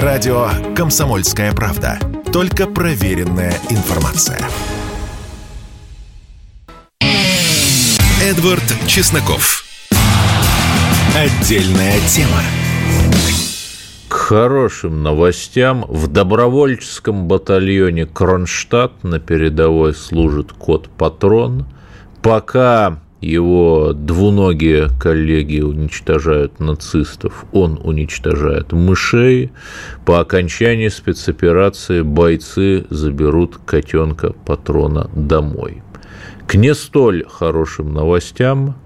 Радио «Комсомольская правда». Только проверенная информация. Эдвард Чесноков. Отдельная тема. К хорошим новостям в добровольческом батальоне Кронштадт на передовой служит кот-патрон. Пока его двуногие коллеги уничтожают нацистов, он уничтожает мышей. По окончании спецоперации бойцы заберут котенка патрона домой. К не столь хорошим новостям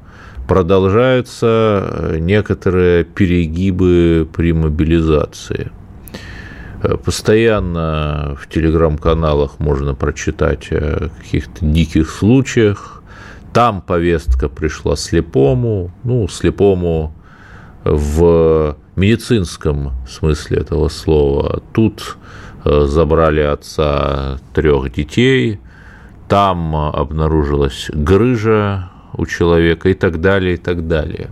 продолжаются некоторые перегибы при мобилизации. Постоянно в телеграм-каналах можно прочитать о каких-то диких случаях, там повестка пришла слепому, ну, слепому в медицинском смысле этого слова. Тут э, забрали отца трех детей, там обнаружилась грыжа у человека и так далее, и так далее.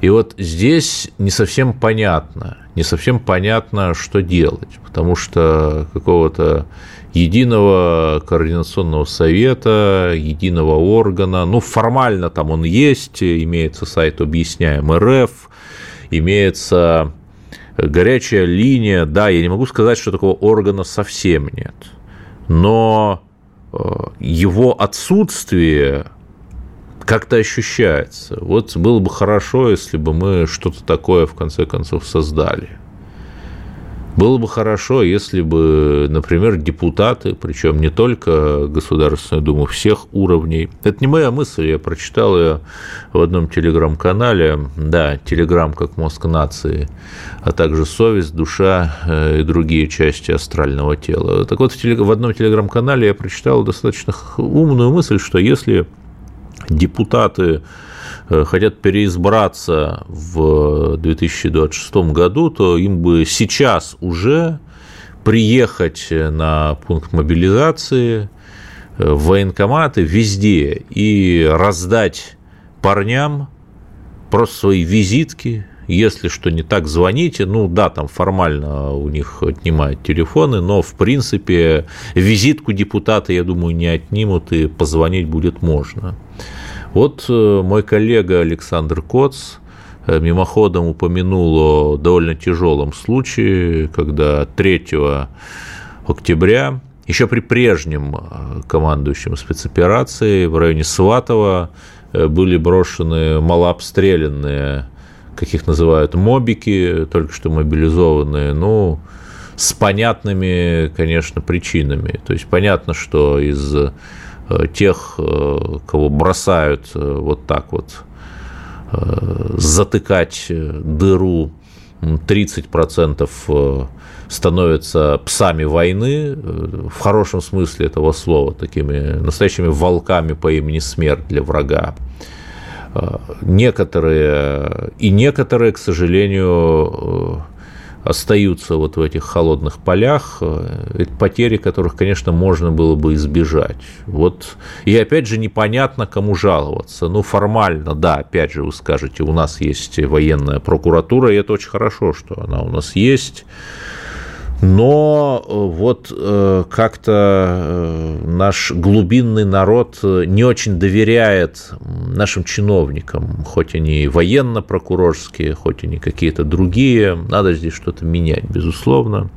И вот здесь не совсем понятно, не совсем понятно, что делать, потому что какого-то единого координационного совета, единого органа. Ну, формально там он есть, имеется сайт «Объясняем РФ», имеется горячая линия. Да, я не могу сказать, что такого органа совсем нет, но э, его отсутствие как-то ощущается. Вот было бы хорошо, если бы мы что-то такое в конце концов создали – было бы хорошо, если бы, например, депутаты, причем не только Государственную Думу, всех уровней. Это не моя мысль, я прочитал ее в одном телеграм-канале. Да, телеграм как мозг нации, а также совесть, душа э, и другие части астрального тела. Так вот, в одном телеграм-канале я прочитал достаточно умную мысль, что если депутаты Э, хотят переизбраться в 2026 году, то им бы сейчас уже приехать на пункт мобилизации, э, в военкоматы, везде и раздать парням просто свои визитки, если что не так, звоните. Ну да, там формально у них отнимают телефоны, но в принципе визитку депутата, я думаю, не отнимут и позвонить будет можно. Вот э, мой коллега Александр Коц э, мимоходом упомянул о довольно тяжелом случае, когда 3 октября еще при прежнем э, командующем спецоперации в районе Сватова были брошены малообстрелянные, как их называют, мобики, только что мобилизованные, ну, с понятными, конечно, причинами. То есть понятно, что из Э, тех, э, кого бросают э, вот так вот затыкать дыру 30% становятся псами войны, в хорошем смысле этого слова, такими настоящими волками по имени смерть для врага. Некоторые, и некоторые, к сожалению, остаются вот в этих холодных полях, э, потери которых, конечно, можно было бы избежать. Вот, и опять же непонятно, кому жаловаться. Ну, формально, да, опять же, вы скажете, у нас есть военная прокуратура, и это очень хорошо, что она у нас есть но э, вот э, как-то э, наш глубинный народ не очень доверяет нашим чиновникам, хоть они военно-прокурорские, хоть они какие-то другие, надо здесь что-то менять, безусловно.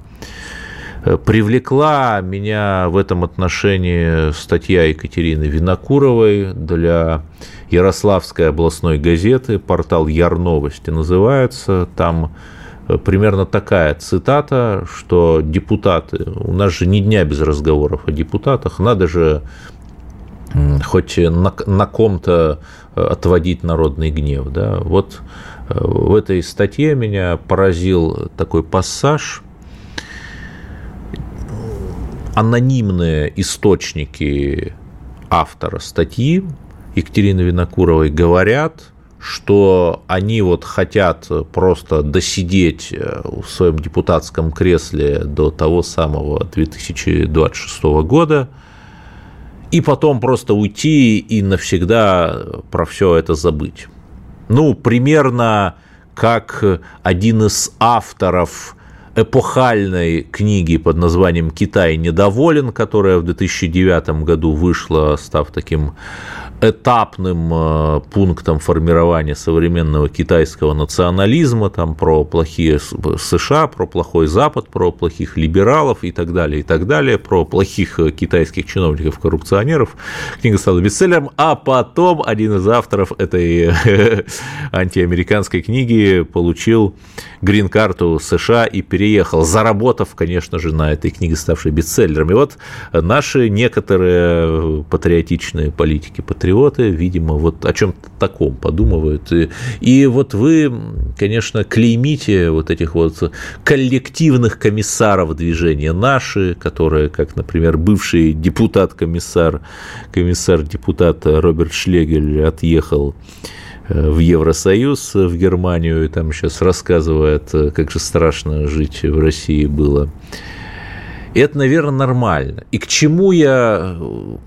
Привлекла меня в этом отношении статья Екатерины Винокуровой для Ярославской областной газеты, портал Ярновости называется, там примерно такая цитата, что депутаты, у нас же ни дня без разговоров о депутатах, надо же хоть на, на ком-то э, отводить народный гнев. Да? Вот э, в этой статье меня поразил такой пассаж. Анонимные источники автора статьи Екатерины Винокуровой говорят – что они вот хотят просто досидеть э, в своем депутатском кресле до того самого 2026 года, и потом просто уйти и навсегда про все это забыть. Ну, примерно как один из авторов эпохальной книги под названием «Китай недоволен», которая в 2009 году вышла, став таким этапным э, пунктом формирования современного китайского национализма, там про плохие США, про плохой Запад, про плохих либералов и так далее, и так далее, про плохих э, китайских чиновников-коррупционеров. Книга стала бестселлером, а потом один из авторов этой э, антиамериканской книги получил грин-карту США и переехал, заработав, конечно же, на этой книге, ставшей бестселлером. И вот наши некоторые патриотичные политики, патриоты, видимо, вот о чем-то таком подумывают. И, и вот вы, конечно, клеймите вот этих вот коллективных комиссаров движения наши, которые, как, например, бывший депутат-комиссар, комиссар-депутат Роберт Шлегель отъехал Э, в Евросоюз, в Германию, и там сейчас рассказывает, э, как же страшно жить в России было. И это, наверное, нормально. И к чему я э,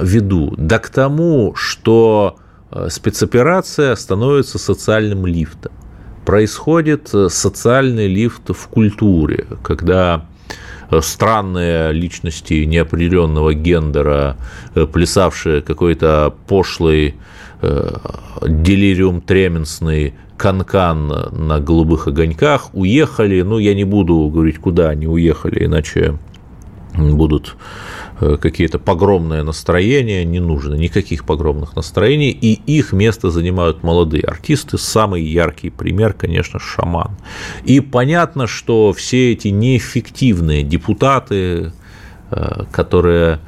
веду? Да к тому, что спецоперация становится социальным лифтом. Происходит социальный лифт в культуре, когда странные личности неопределенного гендера, плясавшие какой-то пошлый Э, делириум тременсный, канкан на голубых огоньках, уехали, ну, я не буду говорить, куда они уехали, иначе будут э, какие-то погромные настроения, не нужно никаких погромных настроений, и их место занимают молодые артисты. Самый яркий пример, конечно, шаман. И понятно, что все эти неэффективные депутаты, э, которые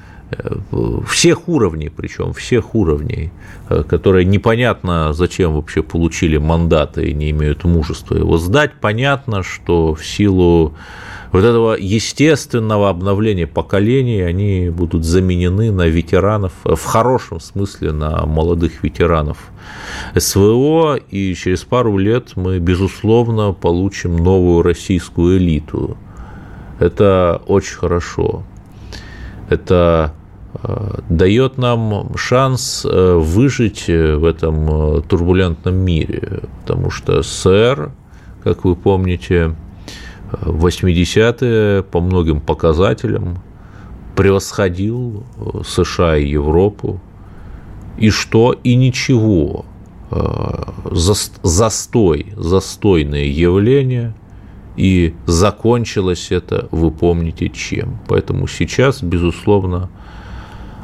всех уровней, причем всех уровней, э, которые непонятно зачем вообще получили мандаты и не имеют мужества его сдать, понятно, что в силу вот этого естественного обновления поколений они будут заменены на ветеранов, в хорошем смысле на молодых ветеранов СВО, и через пару лет мы, безусловно, получим новую российскую элиту. Это очень хорошо. Это Э, дает нам шанс э, выжить э, в этом турбулентном мире, потому что СССР, как вы помните, 80-е по многим показателям превосходил США и Европу, и что, и ничего, застой, застойное явление, и закончилось это, вы помните, чем. Поэтому сейчас, безусловно,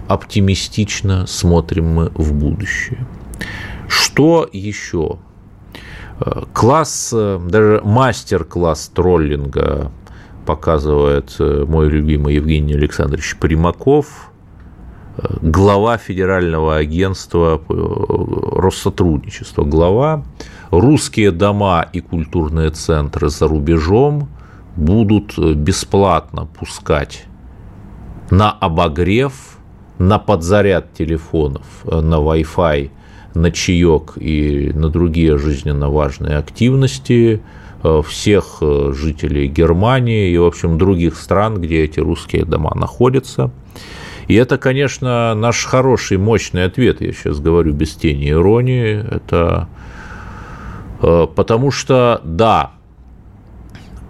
оптимистично смотрим мы в будущее. Что еще? Э, класс, э, даже мастер-класс троллинга показывает э, мой любимый Евгений Александрович Примаков, глава Федерального агентства Россотрудничества, глава. Русские дома и культурные центры за рубежом будут бесплатно пускать на обогрев на подзаряд телефонов, э, на Wi-Fi, на чаек и на другие жизненно важные активности э, всех э, жителей Германии и, в общем, других стран, где эти русские дома находятся. И это, конечно, наш хороший, мощный ответ, я сейчас говорю без тени иронии, это потому что, да,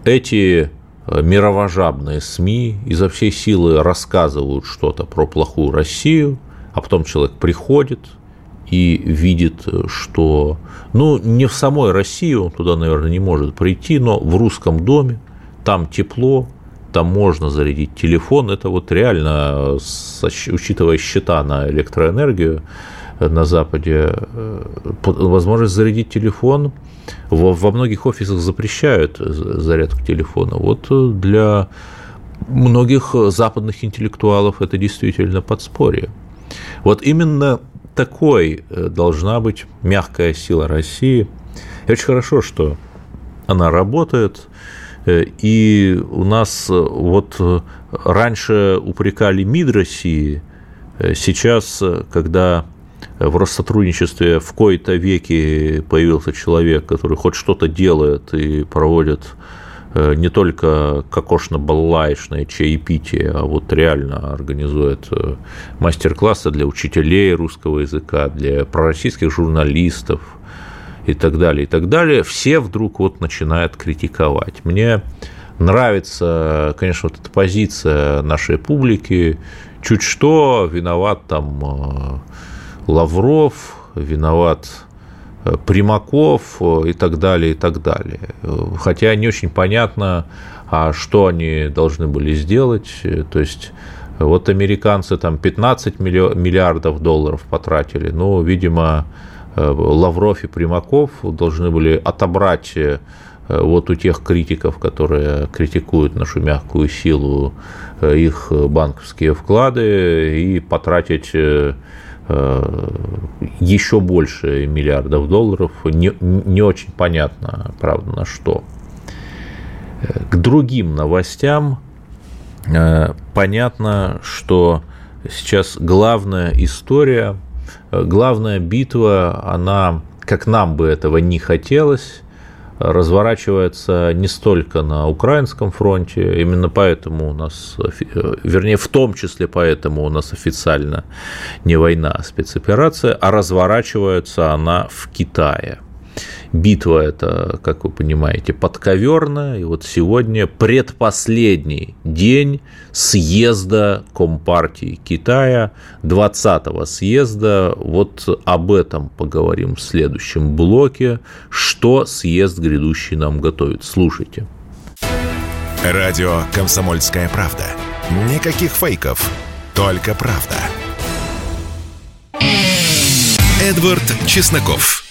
эти Э, мировожабные СМИ изо всей силы рассказывают что-то про плохую Россию, а потом человек приходит и видит, что, ну, не в самой России он туда, наверное, не может прийти, но в русском доме, там тепло, там можно зарядить телефон, это вот реально, учитывая счета на электроэнергию на Западе, э, возможность зарядить телефон – во, во многих офисах запрещают зарядку телефона. Вот э, для многих западных интеллектуалов это действительно подспорье. Вот именно такой э, должна быть мягкая сила России. И очень хорошо, что она работает. Э, и у нас вот раньше упрекали МИД России, сейчас, когда в Россотрудничестве в кои-то веки появился человек, который хоть что-то делает и проводит э, не только кокошно-баллаечное чаепитие, а вот реально организует э, мастер-классы для учителей русского языка, для пророссийских журналистов и так далее, и так далее, все вдруг вот начинают критиковать. Мне нравится, конечно, вот эта позиция нашей публики. Чуть что, виноват там Лавров, виноват Примаков и так далее, и так далее. Хотя не очень понятно, а что они должны были сделать. То есть вот американцы там 15 миллиардов долларов потратили. Ну, видимо, э, Лавров и Примаков должны были отобрать э, вот у тех критиков, которые критикуют нашу мягкую силу, э, их банковские вклады и потратить еще больше миллиардов долларов. Не, не очень понятно, правда, на что. К другим новостям Э, понятно, что сейчас главная история, э, главная битва, она, как нам бы этого не хотелось, разворачивается не столько на украинском фронте, именно поэтому у нас, вернее, в том числе поэтому у нас официально не война, а спецоперация, а разворачивается она в Китае. Битва это, как вы понимаете, подковерная. И вот сегодня предпоследний день съезда Компартии Китая, 20-го съезда. Вот об этом поговорим в следующем блоке. Что съезд грядущий нам готовит. Слушайте. Радио «Комсомольская правда». Никаких фейков, только правда. Эдвард Чесноков.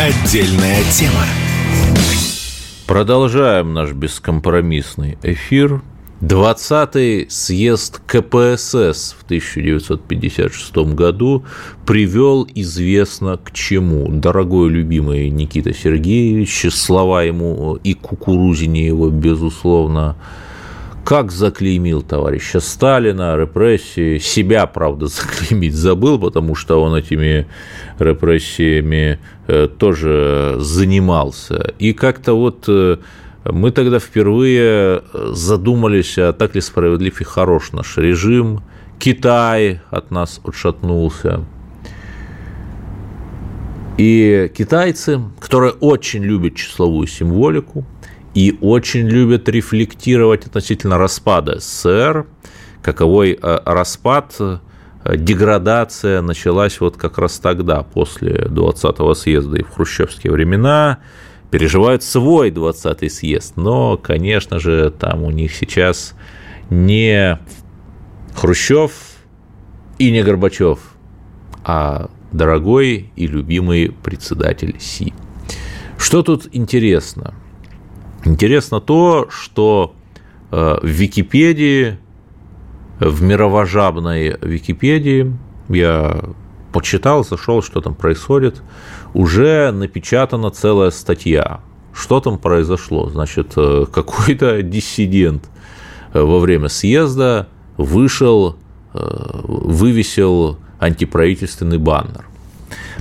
Отдельная тема. Продолжаем наш бескомпромиссный эфир. 20-й съезд КПСС в 1956 году привел известно к чему. Дорогой любимый Никита Сергеевич, слова ему и кукурузине его, безусловно, как заклеймил товарища Сталина, репрессии, себя, правда, заклеймить забыл, потому что он этими репрессиями э, тоже занимался. И как-то вот э, мы тогда впервые задумались, а так ли справедлив и хорош наш режим, Китай от нас отшатнулся. И китайцы, которые очень любят числовую символику, и очень любят рефлектировать относительно распада СССР, каковой э, распад, э, деградация началась вот как раз тогда, после 20-го съезда и в хрущевские времена, переживают свой 20-й съезд, но, конечно же, там у них сейчас не Хрущев и не Горбачев, а дорогой и любимый председатель Си. Что тут интересно – Интересно то, что э, в Википедии, в мировожабной Википедии, я почитал, зашел, что там происходит, уже напечатана целая статья. Что там произошло? Значит, э, какой-то диссидент э, во время съезда вышел, вывесил антиправительственный баннер.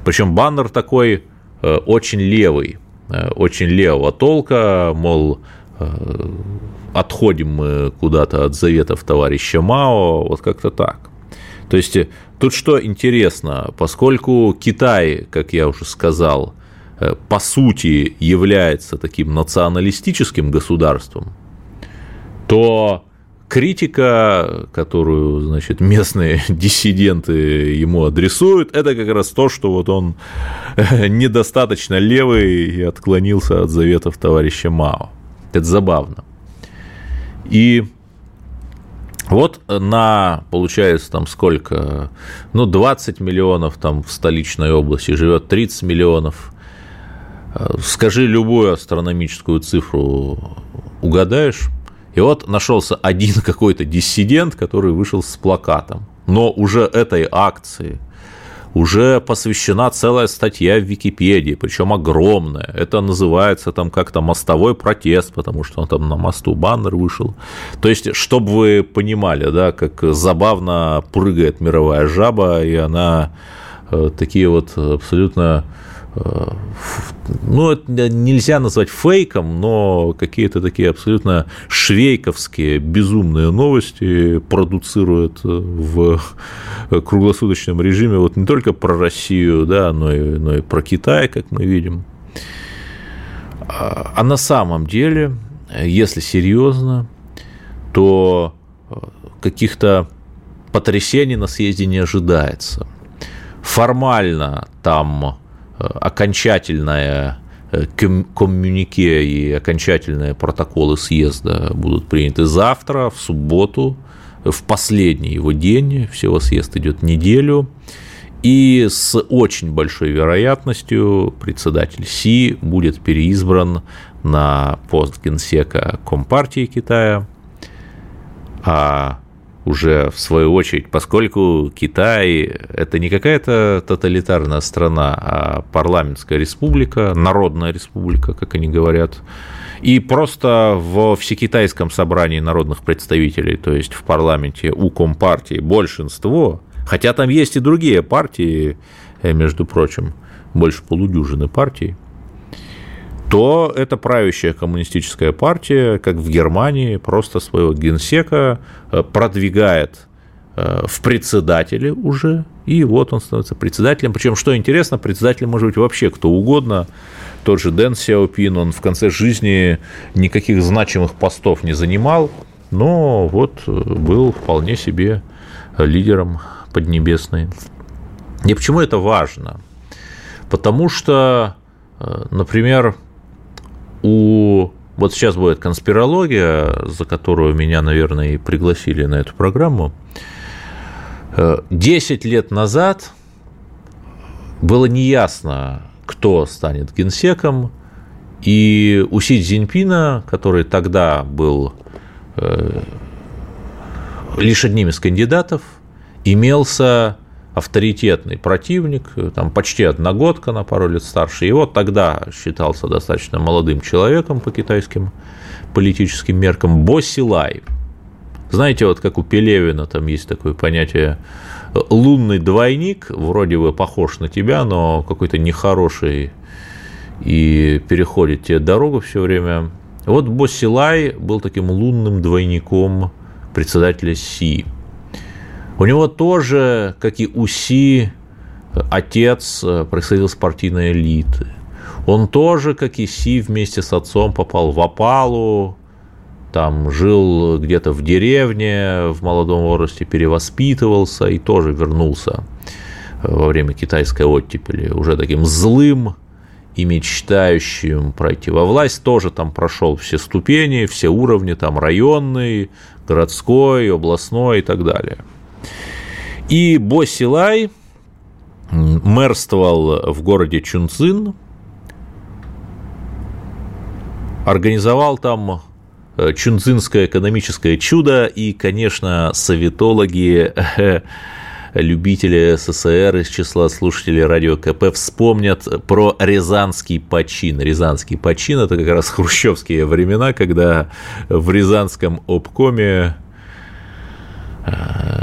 Причем баннер такой очень левый, Э, очень левого толка, мол, э, отходим мы куда-то от заветов товарища Мао, вот как-то так. То есть э, тут что интересно, поскольку Китай, как я уже сказал, по сути является таким националистическим государством, то критика, которую, значит, местные диссиденты ему адресуют, это как раз то, что вот он недостаточно левый и отклонился от заветов товарища Мао. Это забавно. И вот на, получается, там сколько, ну, 20 миллионов там в столичной области живет 30 миллионов. Скажи любую астрономическую цифру, угадаешь? И вот нашелся один какой-то диссидент, который вышел с плакатом. Но уже этой акции уже посвящена целая статья в Википедии, причем огромная. Это называется там как-то мостовой протест, потому что он там на мосту баннер вышел. То есть, чтобы вы понимали, да, как забавно прыгает мировая жаба, и она э, такие вот абсолютно ну, это нельзя назвать фейком, но какие-то такие абсолютно швейковские безумные новости продуцируют в круглосуточном режиме вот не только про Россию, да, но и, но и про Китай, как мы видим. А на самом деле если серьезно, то э, каких-то потрясений на съезде не ожидается. Формально там э, окончательное э, коммюнике и окончательные протоколы съезда будут приняты завтра, в субботу, в последний его день. Всего съезд идет неделю. И с очень большой вероятностью председатель Си будет переизбран на пост генсека Компартии Китая, а уже в свою очередь, поскольку Китай – это не какая-то тоталитарная страна, а парламентская республика, народная республика, как они говорят, и просто в Всекитайском собрании народных представителей, то есть в парламенте у Компартии большинство, хотя там есть и другие партии, э, между прочим, больше полудюжины партий – то это правящая коммунистическая партия, как в Германии, просто своего генсека э, продвигает э, в председателе уже, и вот он становится председателем. Причем, что интересно, председателем может быть вообще кто угодно. Тот же Дэн Сяопин, он в конце жизни никаких значимых постов не занимал, но вот э, был вполне себе лидером Поднебесной. И почему это важно? Потому что, например, у вот сейчас будет конспирология, за которую меня, наверное, и пригласили на эту программу. Э, десять лет назад было неясно, кто станет генсеком, и у Си Цзиньпина, который тогда был э, лишь одним из кандидатов, имелся авторитетный противник, там почти одногодка на пару лет старше. Вот тогда считался достаточно молодым человеком по китайским политическим меркам Бо Силай. Знаете, вот как у Пелевина там есть такое понятие лунный двойник, вроде бы похож на тебя, но какой-то нехороший и переходит тебе дорогу все время. Вот Бо Силай был таким лунным двойником председателя Си. У него тоже, как и у Си, отец э, происходил из партийной элиты. Он тоже, как и Си, вместе с отцом попал в опалу, там жил где-то в деревне в молодом возрасте, перевоспитывался и тоже вернулся э, во время китайской оттепели уже таким злым и мечтающим пройти во власть, тоже там прошел все ступени, все уровни, там районный, городской, областной и так далее – и Бо Силай мэрствовал в городе Чунцин, организовал там э, Чунцинское экономическое чудо, и, конечно, советологи, любители СССР из числа слушателей радио КП вспомнят про Рязанский почин. Рязанский почин – это как раз хрущевские времена, когда в Рязанском обкоме Э,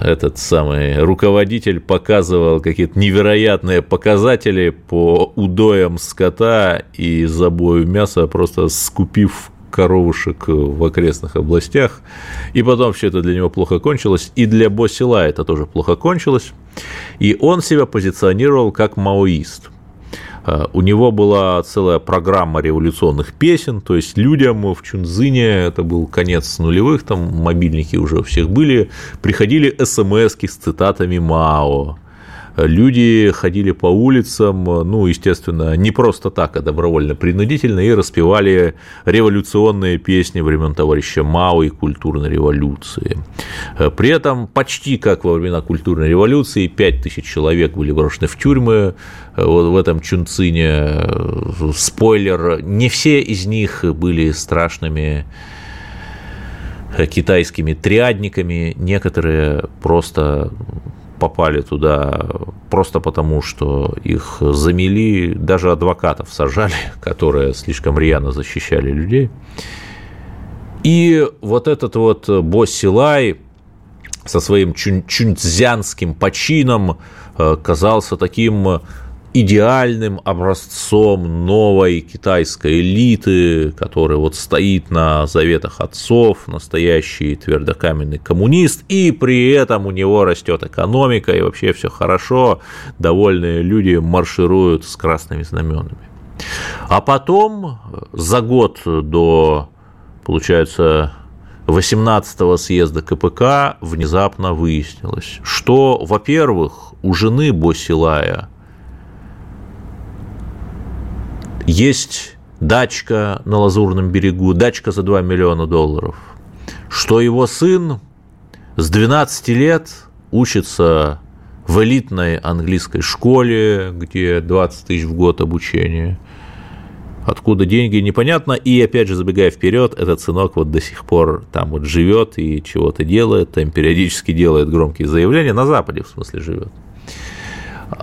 этот самый руководитель показывал какие-то невероятные показатели по удоям скота и забою мяса, просто скупив коровушек в окрестных областях. И потом все это для него плохо кончилось. И для Босила это тоже плохо кончилось. И он себя позиционировал как маоист. Э, у него была целая программа революционных песен, то есть людям в Чунзине, это был конец нулевых, там мобильники уже у всех были, приходили смс с цитатами Мао, люди ходили по улицам, ну, естественно, не просто так, а добровольно-принудительно, и распевали революционные песни времен товарища Мао и культурной революции. При этом почти как во времена культурной революции 5000 человек были брошены в тюрьмы вот в этом Чунцине. Спойлер, не все из них были страшными китайскими триадниками, некоторые просто попали туда просто потому, что их замели, даже адвокатов сажали, которые слишком рьяно защищали людей. И вот этот вот Бо Силай со своим чун чунцзянским почином э, казался таким идеальным образцом новой китайской элиты, которая вот стоит на заветах отцов, настоящий твердокаменный коммунист, и при этом у него растет экономика, и вообще все хорошо, довольные люди маршируют с красными знаменами. А потом, за год до получается, 18-го съезда КПК внезапно выяснилось, что, во-первых, у жены Босилая есть дачка на Лазурном берегу, дачка за 2 миллиона долларов, что его сын с 12 лет учится в элитной английской школе, где 20 тысяч в год обучения – Откуда деньги, непонятно. И опять же, забегая вперед, этот сынок вот до сих пор там вот живет и чего-то делает, там периодически делает громкие заявления, на Западе в смысле живет.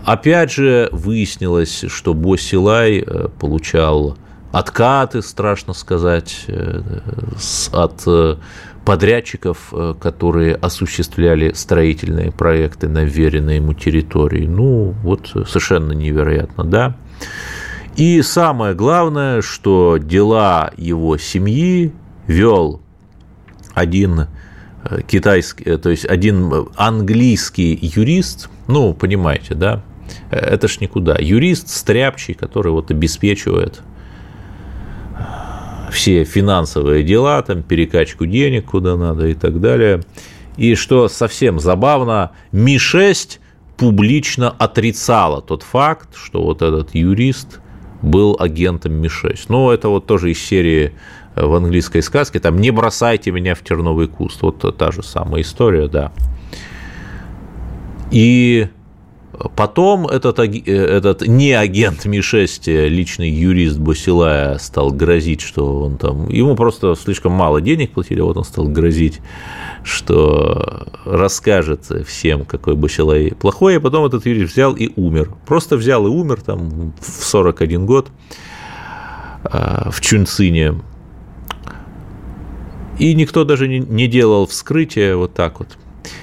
Опять же, выяснилось, что Босилай э, получал откаты, страшно сказать, э, от э, подрядчиков, которые осуществляли строительные проекты на веренной ему территории. Ну, вот совершенно невероятно, да. И самое главное, что дела его семьи вел один китайский, то есть один английский юрист, ну, понимаете, да, э, это ж никуда. Юрист стряпчий, который вот обеспечивает все финансовые дела, там, перекачку денег куда надо и так далее. И что совсем забавно, Ми-6 публично отрицала тот факт, что вот этот юрист – был агентом Ми-6. Ну, это вот тоже из серии э, в английской сказке, там «Не бросайте меня в терновый куст». Вот та же самая история, да. И потом этот, э, этот не агент Ми-6, э, личный юрист Басилая стал грозить, что он там... Ему просто слишком мало денег платили, вот он стал грозить что расскажет всем, какой Бачалай плохой, а потом этот юрист взял и умер. Просто взял и умер там в 41 год а, в Чунцине. И никто даже не делал вскрытия вот так вот.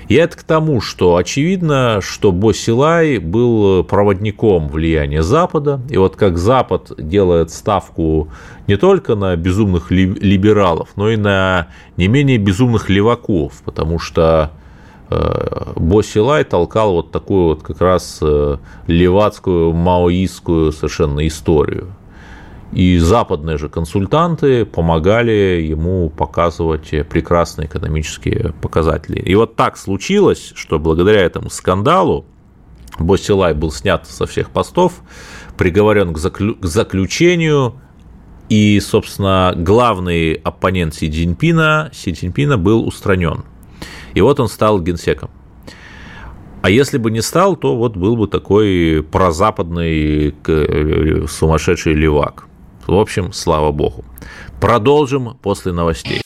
И это к тому, что очевидно, что Босилай был проводником влияния Запада. И вот как Запад делает ставку не только на безумных либералов, но и на не менее безумных леваков, потому что э, Босилай толкал вот такую вот как раз э, левацкую, маоистскую совершенно историю. И западные же консультанты помогали ему показывать прекрасные экономические показатели. И вот так случилось, что благодаря этому скандалу Босилай был снят со всех постов, приговорен к, заклю- к заключению, и, собственно, главный оппонент Си Цзиньпина, Си Цзиньпина был устранен. И вот он стал генсеком. А если бы не стал, то вот был бы такой прозападный э, сумасшедший левак. В общем, слава богу. Продолжим после новостей.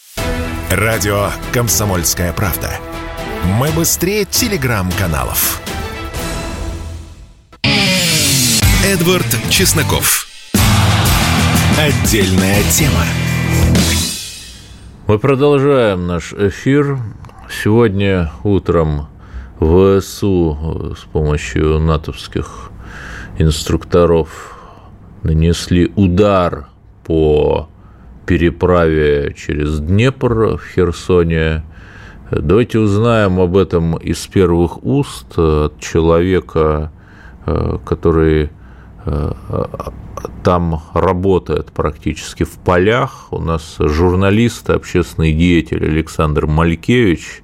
Радио «Комсомольская правда». Мы быстрее телеграм-каналов. Эдвард Чесноков. Отдельная тема. Мы продолжаем наш эфир. Сегодня утром ВСУ с помощью натовских инструкторов нанесли удар по переправе через Днепр в Херсоне. Давайте узнаем об этом из первых уст от человека, э, который э, там работает практически в полях. У нас журналист, общественный деятель Александр Малькевич.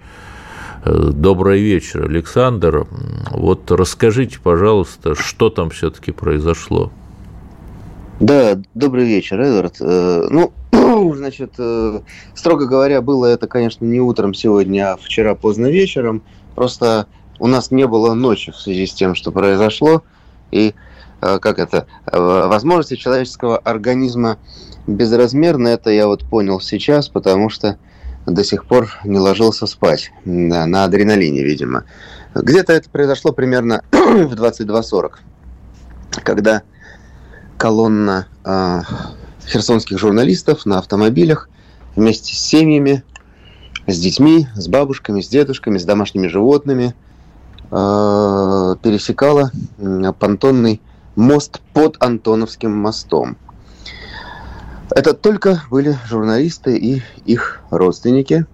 Э, добрый вечер, Александр. Вот расскажите, пожалуйста, что там все-таки произошло? Да, добрый вечер, Эдвард. Э, ну, значит, э, строго говоря, было это, конечно, не утром сегодня, а вчера поздно вечером. Просто у нас не было ночи в связи с тем, что произошло. И э, как это, возможности человеческого организма безразмерны, это я вот понял сейчас, потому что до сих пор не ложился спать. Да, на адреналине, видимо. Где-то это произошло примерно в 22.40, когда колонна э, херсонских журналистов на автомобилях вместе с семьями, с детьми, с бабушками, с дедушками, с домашними животными э, пересекала понтонный мост под Антоновским мостом. Это только были журналисты и их родственники.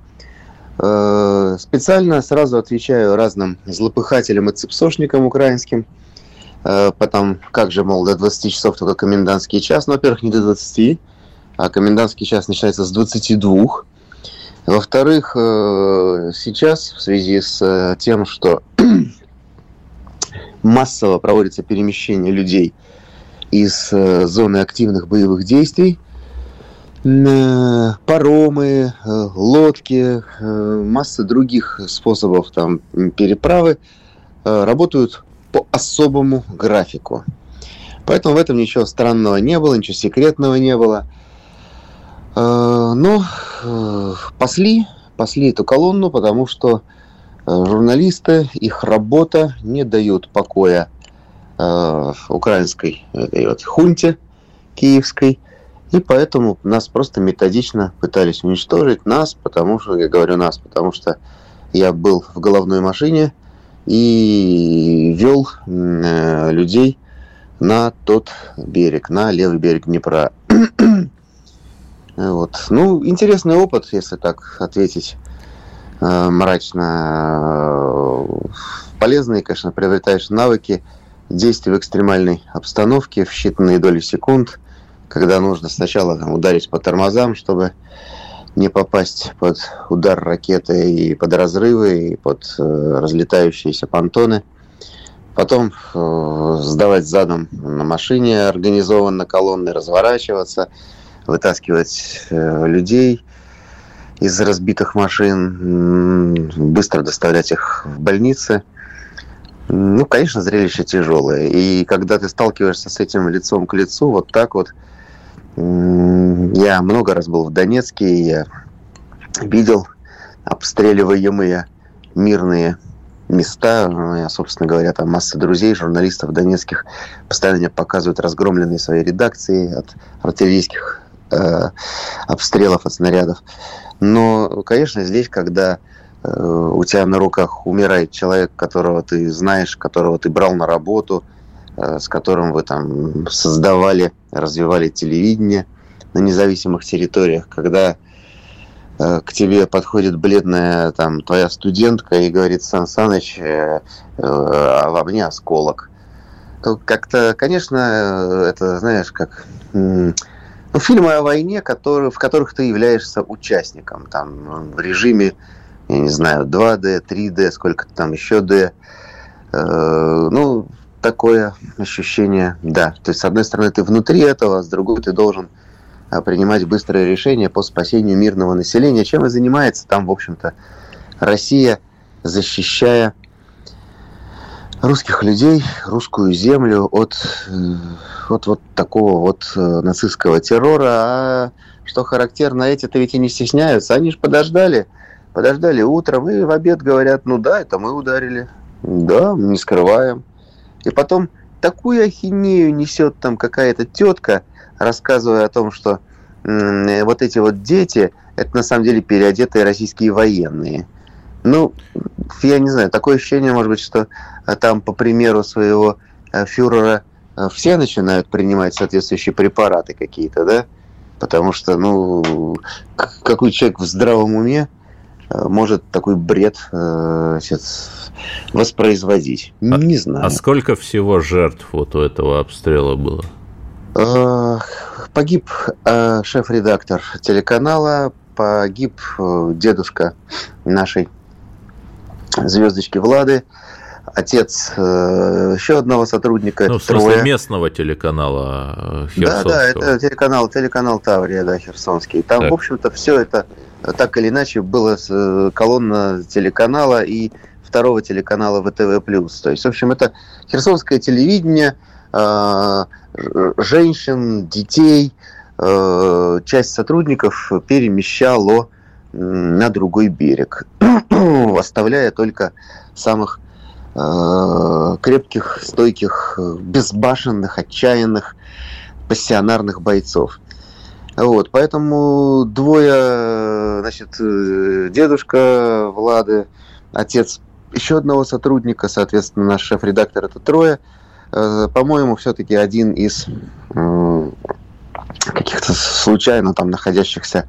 Э, специально сразу отвечаю разным злопыхателям и цепсошникам украинским – потом, как же, мол, до 20 часов только комендантский час. Ну, во-первых, не до 20. а комендантский час начинается с 22. Во-вторых, сейчас в связи с тем, что массово проводится перемещение людей из зоны активных боевых действий, паромы, лодки, масса других способов там, переправы работают по особому графику. Поэтому в этом ничего странного не было, ничего секретного не было. Э, но э, пасли, пасли эту колонну, потому что э, журналисты, их работа не дают покоя украинской этой вот хунте киевской. И поэтому нас просто методично пытались уничтожить. Нас, потому что, я говорю нас, потому что я был в головной машине – и вел э, людей на тот берег, на левый берег Днепра. вот. Ну, интересный опыт, если так ответить э, мрачно. Полезные, конечно, приобретаешь навыки действий в экстремальной обстановке в считанные доли секунд, когда нужно сначала там, ударить по тормозам, чтобы не попасть под удар ракеты и под разрывы, и под э, разлетающиеся понтоны. Потом э, сдавать задом на машине организованно колонны, разворачиваться, вытаскивать э, людей из разбитых машин, быстро доставлять их в больницы. Ну, конечно, зрелище тяжелое. И когда ты сталкиваешься с этим лицом к лицу, вот так вот, я много раз был в Донецке, и я видел обстреливаемые мирные места. Я, собственно говоря, там масса друзей, журналистов донецких постоянно показывают разгромленные свои редакции от артиллерийских э, обстрелов, от снарядов. Но, конечно, здесь, когда э, у тебя на руках умирает человек, которого ты знаешь, которого ты брал на работу – с которым вы там создавали, развивали телевидение на независимых территориях, когда э, к тебе подходит бледная там твоя студентка и говорит, Сан Саныч, э, а во мне осколок. То как-то, конечно, это, знаешь, как ну, фильмы о войне, которые, в которых ты являешься участником, там, в режиме, я не знаю, 2D, 3D, сколько там еще D. Ну, такое ощущение, да. То есть, с одной стороны, ты внутри этого, с другой ты должен а, принимать быстрое решение по спасению мирного населения, чем и занимается там, в общем-то, Россия, защищая русских людей, русскую землю от, э, от вот такого вот э, нацистского террора. А что характерно, эти-то ведь и не стесняются. Они же подождали, подождали утром и в обед говорят, ну да, это мы ударили. Да, не скрываем. И потом такую ахинею несет там какая-то тетка, рассказывая о том, что вот эти вот дети, это на самом деле переодетые российские военные. Ну, я не знаю, такое ощущение, может быть, что а, там, по примеру своего а, фюрера, а, все начинают принимать соответствующие препараты какие-то, да? Потому что, ну, какой человек в здравом уме может такой бред значит, воспроизводить. А, не знаю. А сколько всего жертв вот у этого обстрела было? Э, погиб э, шеф-редактор телеканала, погиб э, дедушка нашей звездочки Влады, отец еще одного сотрудника. Ну, в смысле трое. местного телеканала Херсонского. Да, да, это телеканал, телеканал Таврия, да, Херсонский. Там, так. в общем-то, все это так или иначе было колонна телеканала и второго телеканала ВТВ+. То есть, в общем, это херсонское телевидение, э, женщин, детей, э, часть сотрудников перемещало на другой берег, оставляя только самых э, крепких, стойких, безбашенных, отчаянных, пассионарных бойцов. Вот, поэтому двое, значит, дедушка Влады, отец еще одного сотрудника, соответственно, наш шеф-редактор это трое. Э, по-моему, все-таки один из каких-то случайно там находящихся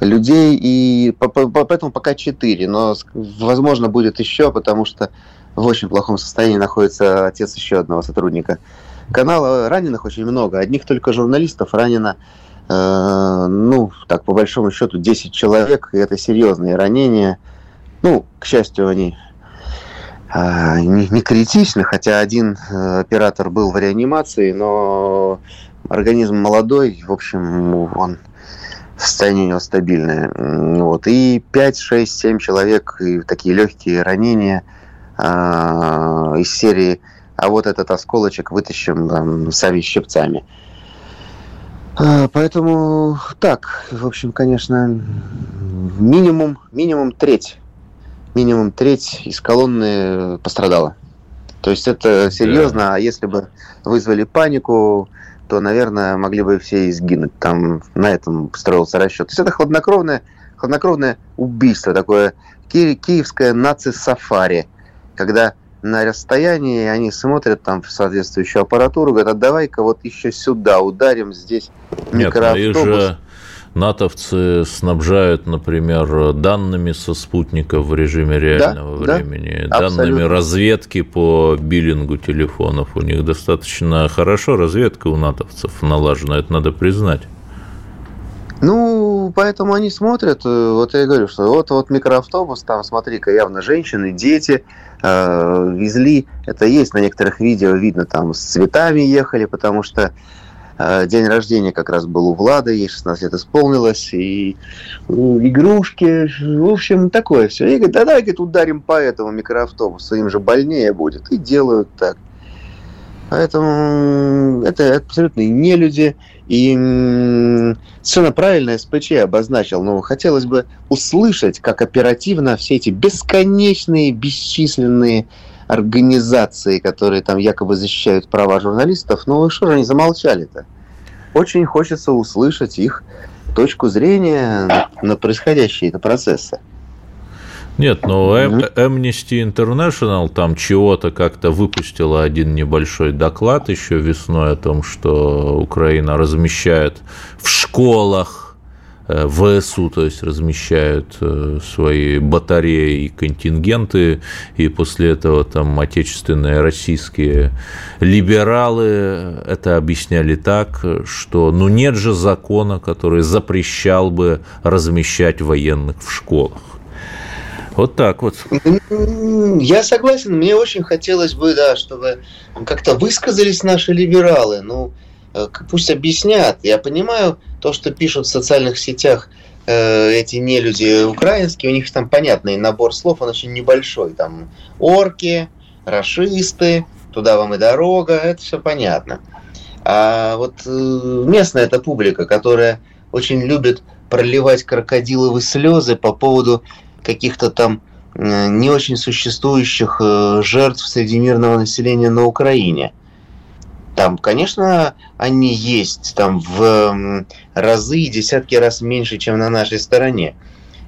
людей, и поэтому пока четыре, но, возможно, будет еще, потому что в очень плохом состоянии находится отец еще одного сотрудника канала. Раненых очень много, одних только журналистов ранено ну, так, по большому счету, 10 человек, и это серьезные ранения. Ну, к счастью, они не, не критичны, хотя один оператор был в реанимации, но организм молодой, в общем, он состояние у него стабильное. Вот. И 5, 6, 7 человек, и такие легкие ранения из серии «А вот этот осколочек вытащим там, с авиащипцами». А, поэтому так, в общем, конечно, минимум, минимум треть, минимум треть из колонны пострадала. То есть это серьезно, да. а если бы вызвали панику, то, наверное, могли бы все изгинуть. Там на этом строился расчет. То есть это хладнокровное, хладнокровное убийство, такое ки- киевское наци-сафари, когда на расстоянии они смотрят там в соответствующую аппаратуру, говорят, а давай-ка вот еще сюда ударим, здесь микроавтобус. Нет, же натовцы снабжают, например, данными со спутников в режиме реального да, времени, да, данными абсолютно. разведки по биллингу телефонов. У них достаточно хорошо разведка у натовцев налажена, это надо признать. Ну, поэтому они смотрят, э, вот я говорю, что вот, вот микроавтобус, там, смотри-ка, явно женщины, дети э, везли, это есть на некоторых видео, видно, там, с цветами ехали, потому что Э, день рождения как раз был у Влада, ей 16 лет исполнилось, и игрушки, в общем, такое все. И говорит, да давай, говорит, ударим по этому микроавтобусу, им же больнее будет. И делают так. Поэтому это абсолютно не люди. И совершенно правильно СПЧ обозначил. Но хотелось бы услышать, как оперативно все эти бесконечные, бесчисленные организации, которые там якобы защищают права журналистов, ну что же они замолчали-то? Очень хочется услышать их точку зрения на происходящие это процессы. Нет, но ну, Amnesty International там чего-то как-то выпустила один небольшой доклад еще весной о том, что Украина размещает в школах Э, ВСУ, то есть размещают э, свои батареи и контингенты, и после этого там отечественные российские либералы это объясняли так, что ну нет же закона, который запрещал бы размещать военных в школах. Вот так вот. Я согласен. Мне очень хотелось бы, да, чтобы как-то высказались наши либералы. Ну, Э, пусть объяснят. Я понимаю то, что пишут в социальных сетях э, эти нелюди украинские, у них там понятный набор слов, он очень небольшой. Там орки, расисты, туда вам и дорога, это все понятно. А вот э, местная эта публика, которая очень любит проливать крокодиловые слезы по поводу каких-то там не очень существующих жертв среди мирного населения на Украине – там, конечно, они есть там в разы и десятки раз меньше, чем на нашей стороне.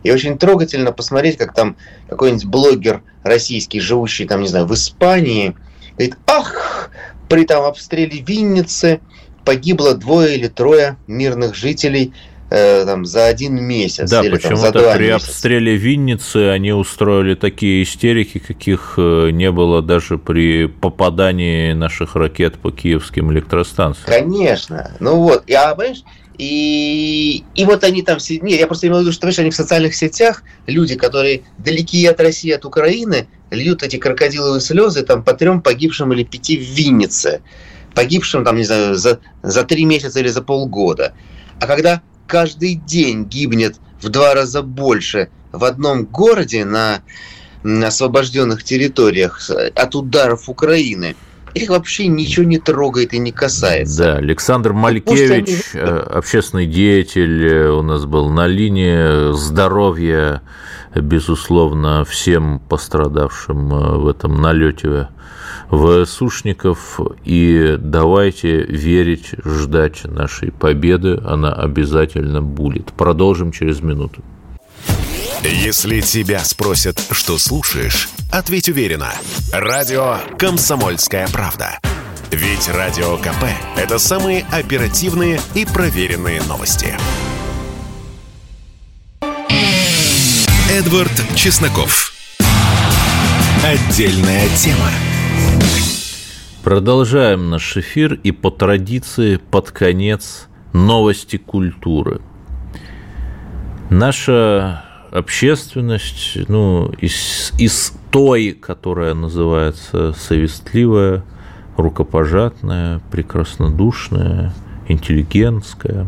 И очень трогательно посмотреть, как там какой-нибудь блогер российский, живущий там, не знаю, в Испании, говорит, ах, при там обстреле Винницы погибло двое или трое мирных жителей э, там, за один месяц. Да, почему-то при месяца. обстреле Винницы они устроили такие истерики, каких э, не было даже при попадании наших ракет по киевским электростанциям. Конечно. Ну вот, я, понимаешь, и, и вот они там... Нет, я просто имею в виду, что, понимаешь, они в социальных сетях, люди, которые далеки от России, от Украины, льют эти крокодиловые слезы там по трем погибшим или пяти в Виннице. Погибшим, там, не знаю, за, за три месяца или за полгода. А когда каждый день гибнет в два раза больше в одном городе на, освобожденных территориях от ударов Украины. Их вообще ничего не трогает и не касается. Да, Александр Малькевич, они... Э, общественный деятель, э, у нас был на линии здоровья, безусловно, всем пострадавшим э, в этом налете ВСУшников, и давайте верить, ждать нашей победы, она обязательно будет. Продолжим через минуту. Если тебя спросят, что слушаешь, ответь уверенно. Радио «Комсомольская правда». Ведь Радио КП – это самые оперативные и проверенные новости. Эдвард Чесноков. Отдельная тема. Продолжаем наш эфир и по традиции под конец новости культуры. Наша общественность, ну, из, из той, которая называется совестливая, рукопожатная, прекраснодушная, интеллигентская,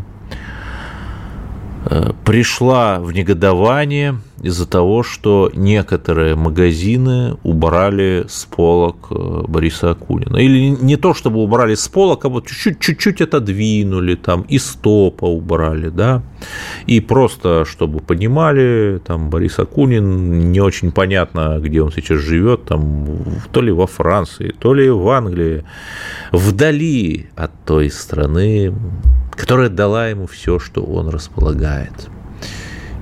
э, пришла в негодование – из-за того, что некоторые магазины убрали с полок э, Бориса Акунина. Или не то, чтобы убрали с полок, а вот чуть-чуть отодвинули, там, и стопа убрали, да, и просто, чтобы понимали, там, Борис Акунин, не очень понятно, где он сейчас живет, там, то ли во Франции, то ли в Англии, вдали от той страны, которая дала ему все, что он располагает –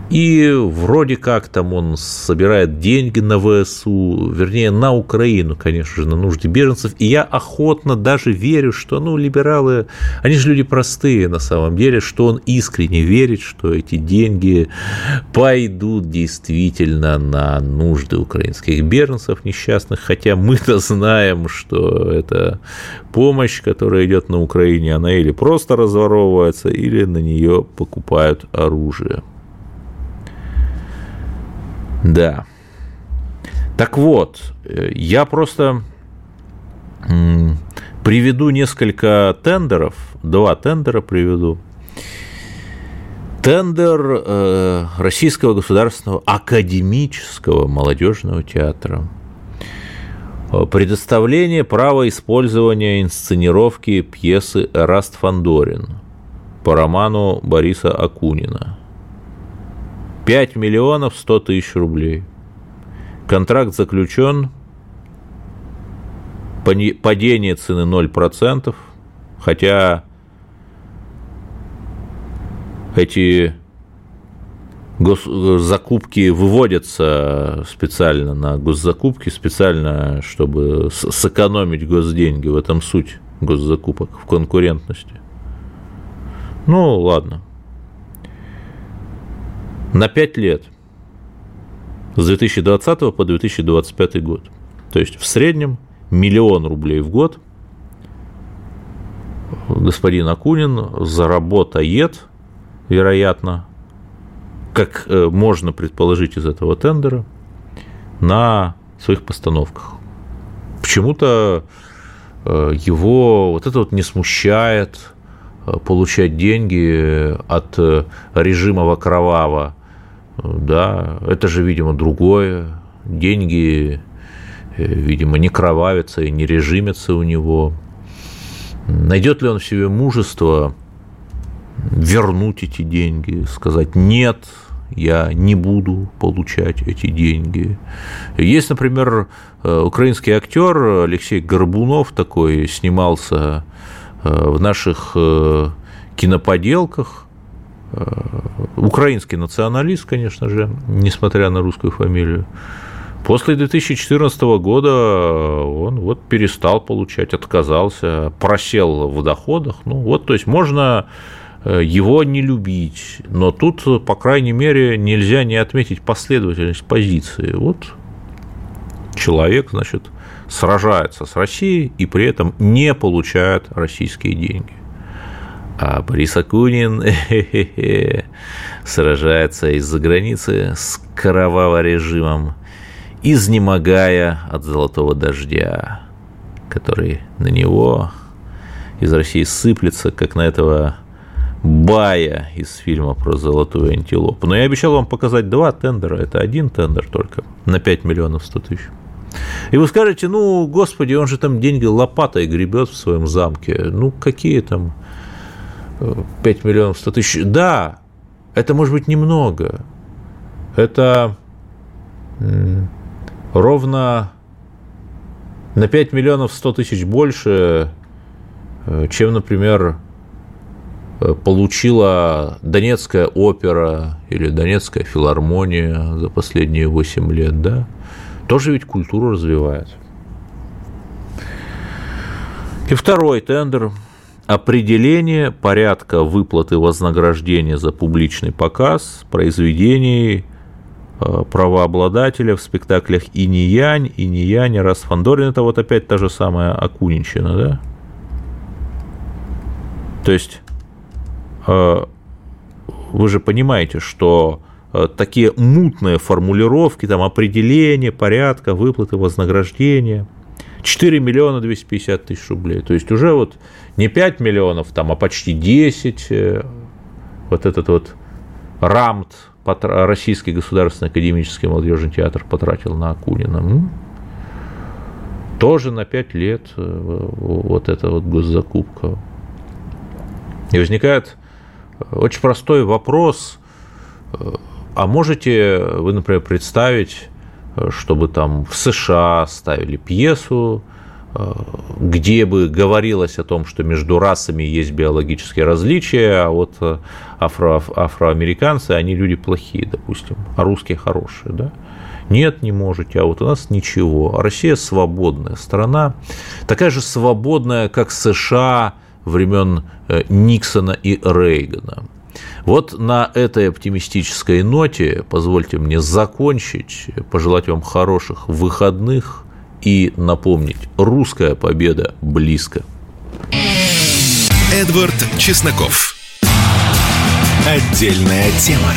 и вроде как там он собирает деньги на ВСУ, вернее, на Украину, конечно же, на нужды беженцев. И я охотно даже верю, что, ну, либералы, они же люди простые на самом деле, что он искренне верит, что эти деньги пойдут действительно на нужды украинских беженцев несчастных, хотя мы-то знаем, что это помощь, которая идет на Украине, она или просто разворовывается, или на нее покупают оружие. Да. Так вот, э, я просто приведу несколько тендеров, два тендера приведу. Тендер э, Российского государственного академического молодежного театра. Предоставление права использования инсценировки пьесы «Эраст Фандорин» по роману Бориса Акунина. 5 миллионов 100 тысяч рублей. Контракт заключен, падение цены 0%, хотя эти закупки выводятся специально на госзакупки, специально, чтобы сэкономить госденьги. В этом суть госзакупок, в конкурентности. Ну, ладно на 5 лет с 2020 по 2025 год. То есть в среднем миллион рублей в год господин Акунин заработает, вероятно, как э, можно предположить из этого тендера, на своих постановках. Почему-то э, его вот это вот не смущает э, получать деньги от режима Кровава да, это же, видимо, другое. Деньги, э, видимо, не кровавятся и не режимятся у него. Найдет ли он в себе мужество вернуть эти деньги, сказать «нет», я не буду получать эти деньги. Есть, например, э, украинский актер Алексей Горбунов такой снимался э, в наших киноподелках, украинский националист, конечно же, несмотря на русскую фамилию. После 2014 года он вот перестал получать, отказался, просел в доходах. Ну вот, то есть можно э, его не любить, но тут, по крайней мере, нельзя не отметить последовательность позиции. Вот человек, значит, сражается с Россией и при этом не получает российские деньги. А Борис Акунин сражается из-за границы с кроваво-режимом, изнемогая от золотого дождя, который на него из России сыплется, как на этого бая из фильма про золотую антилопу. Но я обещал вам показать два тендера. Это один тендер только на 5 миллионов 100 тысяч. И вы скажете, ну, господи, он же там деньги лопатой гребет в своем замке. Ну, какие там 5 миллионов 100 тысяч. Да, это может быть немного. Это ровно на 5 миллионов 100 тысяч больше, э, чем, например, э, получила Донецкая опера или Донецкая филармония за последние 8 лет, да? Тоже ведь культуру развивает. И второй тендер – определение порядка выплаты вознаграждения за публичный показ произведений э, правообладателя в спектаклях «Инь-Янь», «Инь-Янь», «Раз Фандорин» – это вот опять та же самая Акунинщина, да? То есть вы же понимаете, что такие мутные формулировки, там определение порядка, выплаты, вознаграждения – 4 миллиона 250 тысяч рублей. То есть уже вот не 5 миллионов, там, а почти 10. Э, вот этот вот рамт Российский государственный академический молодежный театр потратил на Акунина. Тоже на 5 лет э, вот эта вот госзакупка. И возникает очень простой вопрос. Э, а можете вы, например, представить чтобы там в США ставили пьесу, э, где бы говорилось о том, что между расами есть биологические различия, а вот э, афро, афроамериканцы, они люди плохие, допустим, а русские хорошие, да? Нет, не можете, а вот у нас ничего. Россия свободная страна, такая же свободная, как США времен э, Никсона и Рейгана. Вот на этой оптимистической ноте позвольте мне закончить, пожелать вам хороших выходных и напомнить, русская победа близко. Эдвард Чесноков. Отдельная тема.